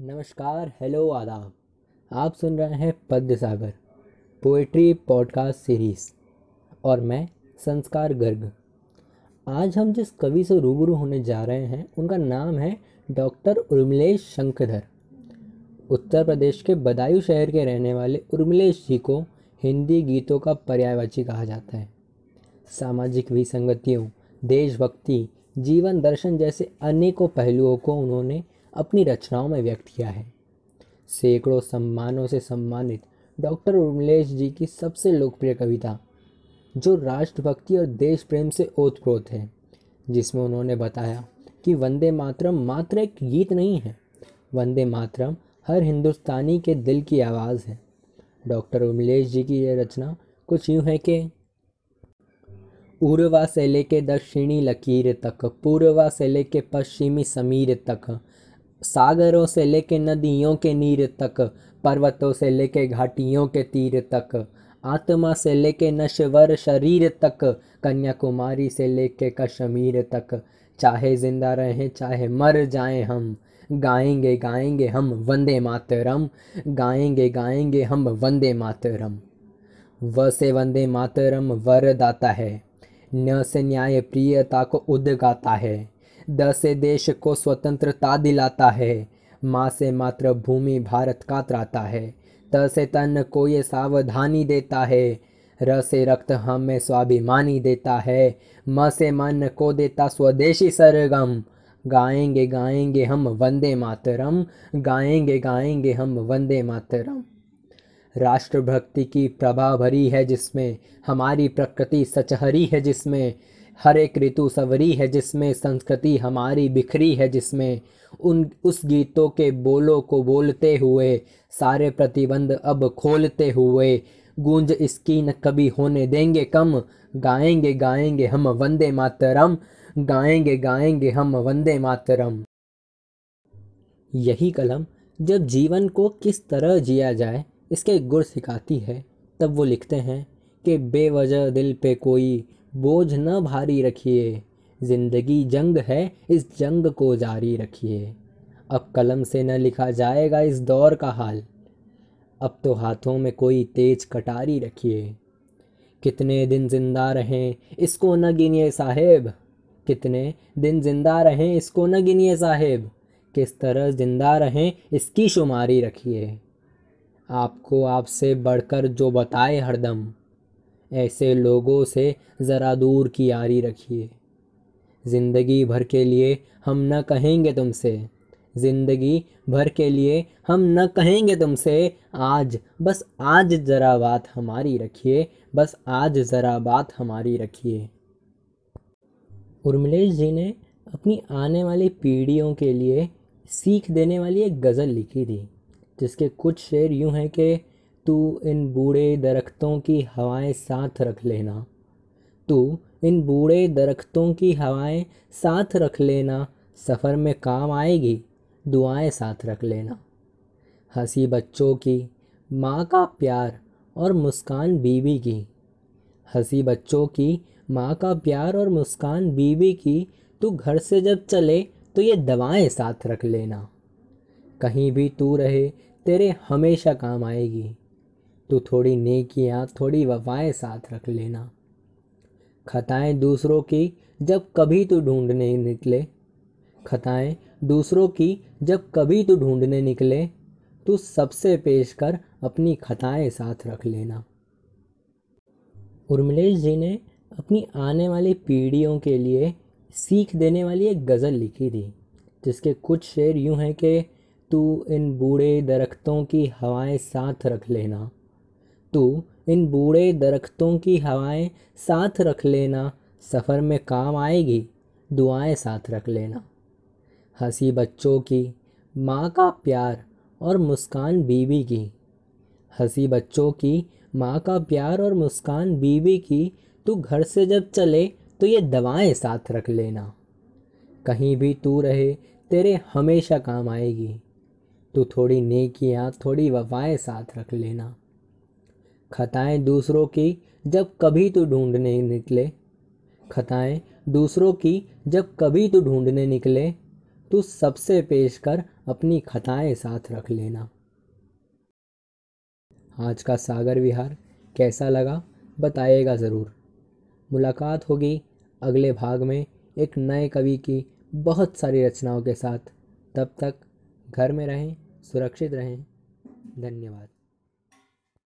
नमस्कार, हेलो आदाब। आप सुन रहे हैं पद्य सागर पोइट्री पॉडकास्ट सीरीज़, और मैं संस्कार गर्ग। आज हम जिस कवि से रूबरू होने जा रहे हैं, उनका नाम है डॉक्टर उर्मिलेश शंखधर उत्तर प्रदेश के बदायूं शहर के रहने वाले उर्मिलेश जी को हिंदी गीतों का पर्यायवाची कहा जाता है। सामाजिक विसंगतियों, देशभक्ति, जीवन दर्शन जैसे अनेकों पहलुओं को उन्होंने अपनी रचनाओं में व्यक्त किया है। सैकड़ों सम्मानों से सम्मानित डॉक्टर उर्मिलेश जी की सबसे लोकप्रिय कविता, जो राष्ट्रभक्ति और देश प्रेम से ओतप्रोत है, जिसमें उन्होंने बताया कि वंदे मातरम मात्र एक गीत नहीं है, वंदे मातरम हर हिंदुस्तानी के दिल की आवाज़ है। डॉक्टर उर्मिलेश जी की यह रचना कुछ यूँ है कि, पूर्वा से लेके दक्षिणी लकीर तक, पूर्वा से लेके पश्चिमी समीर तक सागरों से लेके नदियों के नीर तक, पर्वतों से लेके घाटियों के तीर तक, आत्मा से लेके नश्वर शरीर तक, कन्याकुमारी से लेके कश्मीर तक। चाहे ज़िंदा रहें, चाहे मर जाएँ हम, गाएँगे गाएँगे हम वंदे मातरम, गाएँगे गाएँगे हम वंदे मातरम। व से वंदे मातरम वर दाता है, न से न्याय प्रियता को उदगाता है। द से देश को स्वतंत्रता दिलाता है। माँ से मातृभूमि भारत का त्राता है। त से तन को ये सावधानी देता है। र से रक्त हमें स्वाभिमानी देता है। म से मन को देता स्वदेशी सरगम। गाएँगे गाएँगे हम वंदे मातरम। गाएँगे गाएँगे हम वंदे मातरम। राष्ट्रभक्ति की प्रभा भरी है जिसमें, हमारी प्रकृति सचहरी है जिसमें हर एक ऋतु सवरी है जिसमें संस्कृति हमारी बिखरी है, जिसमें उन, उस गीतों के बोलों को बोलते हुए, सारे प्रतिबंध अब खोलते हुए, गूंज इसकी न कभी होने देंगे कम, गाएँगे गाएँगे हम वंदे मातरम, गाएँगे गाएँगे हम वंदे मातरम। यही कलम जब जीवन को किस तरह जिया जाए, इसके गुर सिखाती है, तब वो लिखते हैं कि बेवजह दिल पे कोई बोझ न भारी रखिए। ज़िंदगी जंग है, इस जंग को जारी रखिए। अब कलम से न लिखा जाएगा इस दौर का हाल। अब तो हाथों में कोई तेज कटारी रखिए। कितने दिन ज़िंदा रहें, इसको न गिनिए साहेब। कितने दिन ज़िंदा रहें, इसको न गिनिए साहेब। किस तरह ज़िंदा रहें, इसकी शुमारी रखिए। आपको आपसे बढ़कर जो बताए हरदम। ऐसे लोगों से ज़रा दूर की यारी रखिए। ज़िंदगी भर के लिए हम न कहेंगे तुमसे। ज़िंदगी भर के लिए हम न कहेंगे तुमसे, आज, बस आज ज़रा बात हमारी रखिए, बस आज ज़रा बात हमारी रखिए। उर्मिलेश जी ने अपनी आने वाली पीढ़ियों के लिए सीख देने वाली एक गज़ल लिखी थी, जिसके कुछ शेर यूँ हैं कि तू इन बूढ़े दरख्तों की हवाएँ साथ रख लेना। तू इन बूढ़े दरख्तों की हवाएँ साथ रख लेना। सफ़र में काम आएगी, दुआएँ साथ रख लेना। हँसी बच्चों की, माँ का प्यार और मुस्कान बीवी की। हँसी बच्चों की, माँ का प्यार और मुस्कान बीवी की। तू घर से जब चले तो ये दवाएँ साथ रख लेना। कहीं भी तू रहे, तेरे हमेशा काम आएगी। तू थोड़ी नेकियाँ थोड़ी वफाएँ साथ रख लेना। खताएँ दूसरों की जब कभी तो ढूँढने निकले। खताएँ दूसरों की जब कभी तो ढूँढने निकले। तो सबसे पेश कर अपनी खताएँ साथ रख लेना। उर्मिलेश जी ने अपनी आने वाली पीढ़ियों के लिए सीख देने वाली एक गज़ल लिखी थी, जिसके कुछ शेर यूँ हैं कि तू इन बूढ़े दरख्तों की हवाएँ साथ रख लेना। तू इन बूढ़े दरख्तों की हवाएँ साथ रख लेना। सफ़र में काम आएगी, दुआएँ साथ रख लेना। हँसी बच्चों की, माँ का प्यार और मुस्कान बीवी की। हँसी बच्चों की, माँ का प्यार और मुस्कान बीवी की। तू घर से जब चले तो ये दवाएँ साथ रख लेना। कहीं भी तू रहे, तेरे हमेशा काम आएगी। तू थोड़ी नेकियाँ, थोड़ी वफाएँ साथ रख लेना। खताएँ दूसरों की जब कभी तो ढूँढने निकले। खताएँ दूसरों की जब कभी तो ढूँढने निकले तो सबसे पेश कर अपनी खताएँ साथ रख लेना। आज का सागर विहार कैसा लगा बताइएगा ज़रूर। मुलाकात होगी अगले भाग में एक नए कवि की बहुत सारी रचनाओं के साथ। तब तक घर में रहें, सुरक्षित रहें। धन्यवाद।